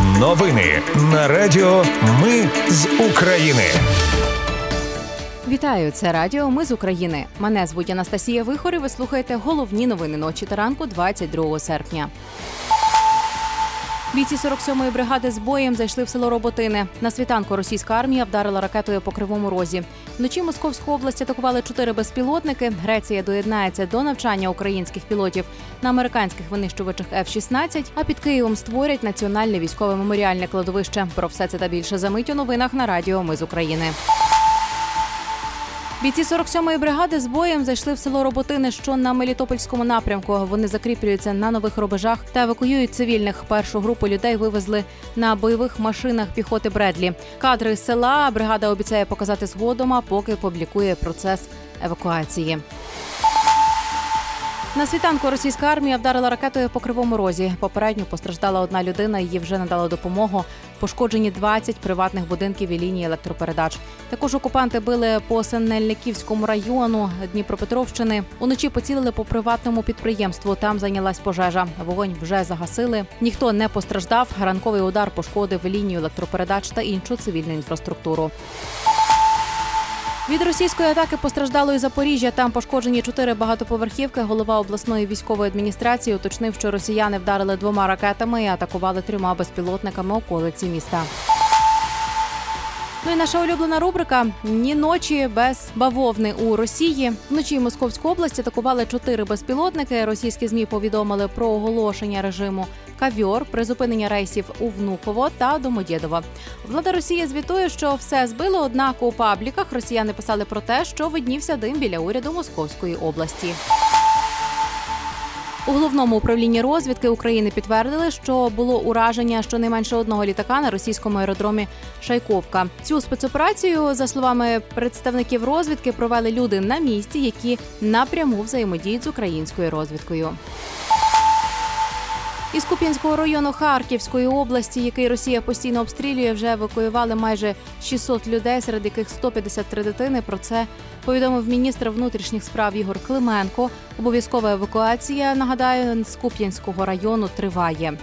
Новини на Радіо Ми з України. Вітаю, це Радіо Ми з України. Мене звуть Анастасія Вихор і Ви слухаєте головні новини ночі та ранку 22 серпня. Бійці 47-ї бригади з боєм зайшли в село Роботини. На світанку російська армія вдарила ракетою по кривому розі. Вночі Московську область атакували чотири безпілотники. Греція доєднається до навчання українських пілотів на американських винищувачах F-16, А під Києвом створять національне військове меморіальне кладовище. Про все це та більше за мить у новинах на Радіо Ми з України. Бійці 47-ї бригади з боєм зайшли в село Роботини, що на Мелітопольському напрямку. Вони закріплюються на нових рубежах та евакуюють цивільних. Першу групу людей вивезли на бойових машинах піхоти Бредлі. Кадри з села бригада обіцяє показати згодом, а поки публікує процес евакуації. На світанку російська армія вдарила ракетою по кривому розі. Попередньо постраждала одна людина. Її вже надала допомогу. Пошкоджені 20 приватних будинків і лінії електропередач. Також окупанти били по Сенельниківському району Дніпропетровщини. Уночі поцілили по приватному підприємству. Там зайнялась пожежа. Вогонь вже загасили. Ніхто не постраждав. Ранковий удар пошкодив лінію електропередач та іншу цивільну інфраструктуру. Від російської атаки постраждало і Запоріжжя. Там пошкоджені чотири багатоповерхівки. Голова обласної військової адміністрації уточнив, що росіяни вдарили двома ракетами і атакували трьома безпілотниками околиці міста. Ну і наша улюблена рубрика Ні ночі без бавовни у Росії. Вночі Московську область атакували чотири безпілотники. Російські змі повідомили про оголошення режиму кавьор, призупинення рейсів у Внуково та Домодєдово. Влада Росії звітує, що все збило. Однак у пабліках росіяни писали про те, що виднівся дим біля уряду Московської області. У головному управлінні розвідки України підтвердили, що було ураження щонайменше одного літака на російському аеродромі Шайковка. Цю спецоперацію, за словами представників розвідки, провели люди на місці, які напряму взаємодіють з українською розвідкою. Із Куп'янського району Харківської області, який Росія постійно обстрілює, вже евакуювали майже 600 людей, серед яких 153 дитини. Про це повідомив міністр внутрішніх справ Ігор Клименко. Обов'язкова евакуація нагадаю з Куп'янського району триває.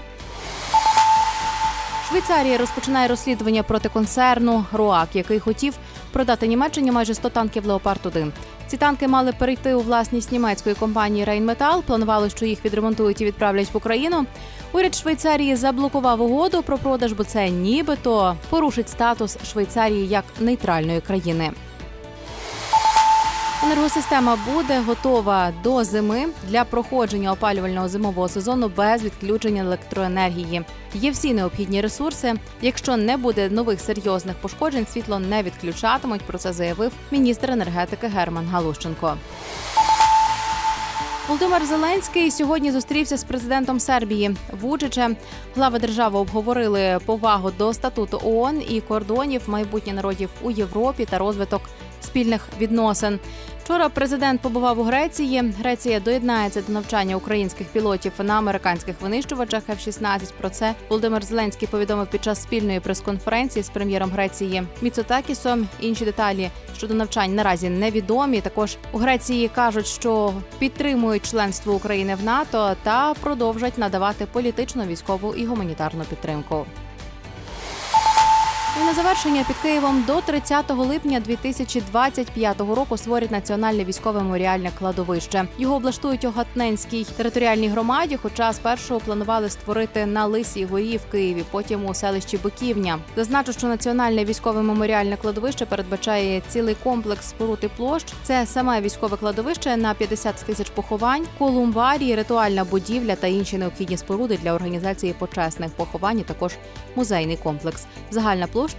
Швейцарія розпочинає розслідування проти концерну РОАК, який хотів продати Німеччині майже 100 танків Леопард 1 Ці танки мали перейти у власність німецької компанії Рейнметал. Планували, що їх відремонтують і відправлять в Україну. Уряд Швейцарії заблокував угоду про продаж, бо це нібито порушить статус Швейцарії як нейтральної країни. Енергосистема буде готова до зими для проходження опалювального зимового сезону без відключення електроенергії. Є всі необхідні ресурси. Якщо не буде нових серйозних пошкоджень, світло не відключатимуть. Про це заявив міністр енергетики Герман Галущенко. Володимир Зеленський сьогодні зустрівся з президентом Сербії Вучичем. Глави держави обговорили повагу до статуту ООН і кордонів майбутнє народів у Європі та розвиток спільних відносин. Вчора президент побував у Греції. Греція доєднається до навчання українських пілотів на американських винищувачах F-16. Про це Володимир Зеленський повідомив під час спільної прес-конференції з прем'єром Греції Міцотакісом. Інші деталі щодо навчань наразі невідомі. Також у Греції кажуть, що підтримують членство України в НАТО та продовжать надавати політичну, військову і гуманітарну підтримку. На завершення під Києвом до 30 липня 2025 року створять національне військове меморіальне кладовище. Його облаштують у Гатненській територіальній громаді. Хоча спершу планували створити на Лисій горі в Києві, потім у селищі Биківня. Зазначу, що національне військове меморіальне кладовище передбачає цілий комплекс споруд і площ. Це саме військове кладовище на 50 тисяч поховань, колумбарії, ритуальна будівля та інші необхідні споруди для організації почесних поховань. і Також музейний комплекс. Загальна площа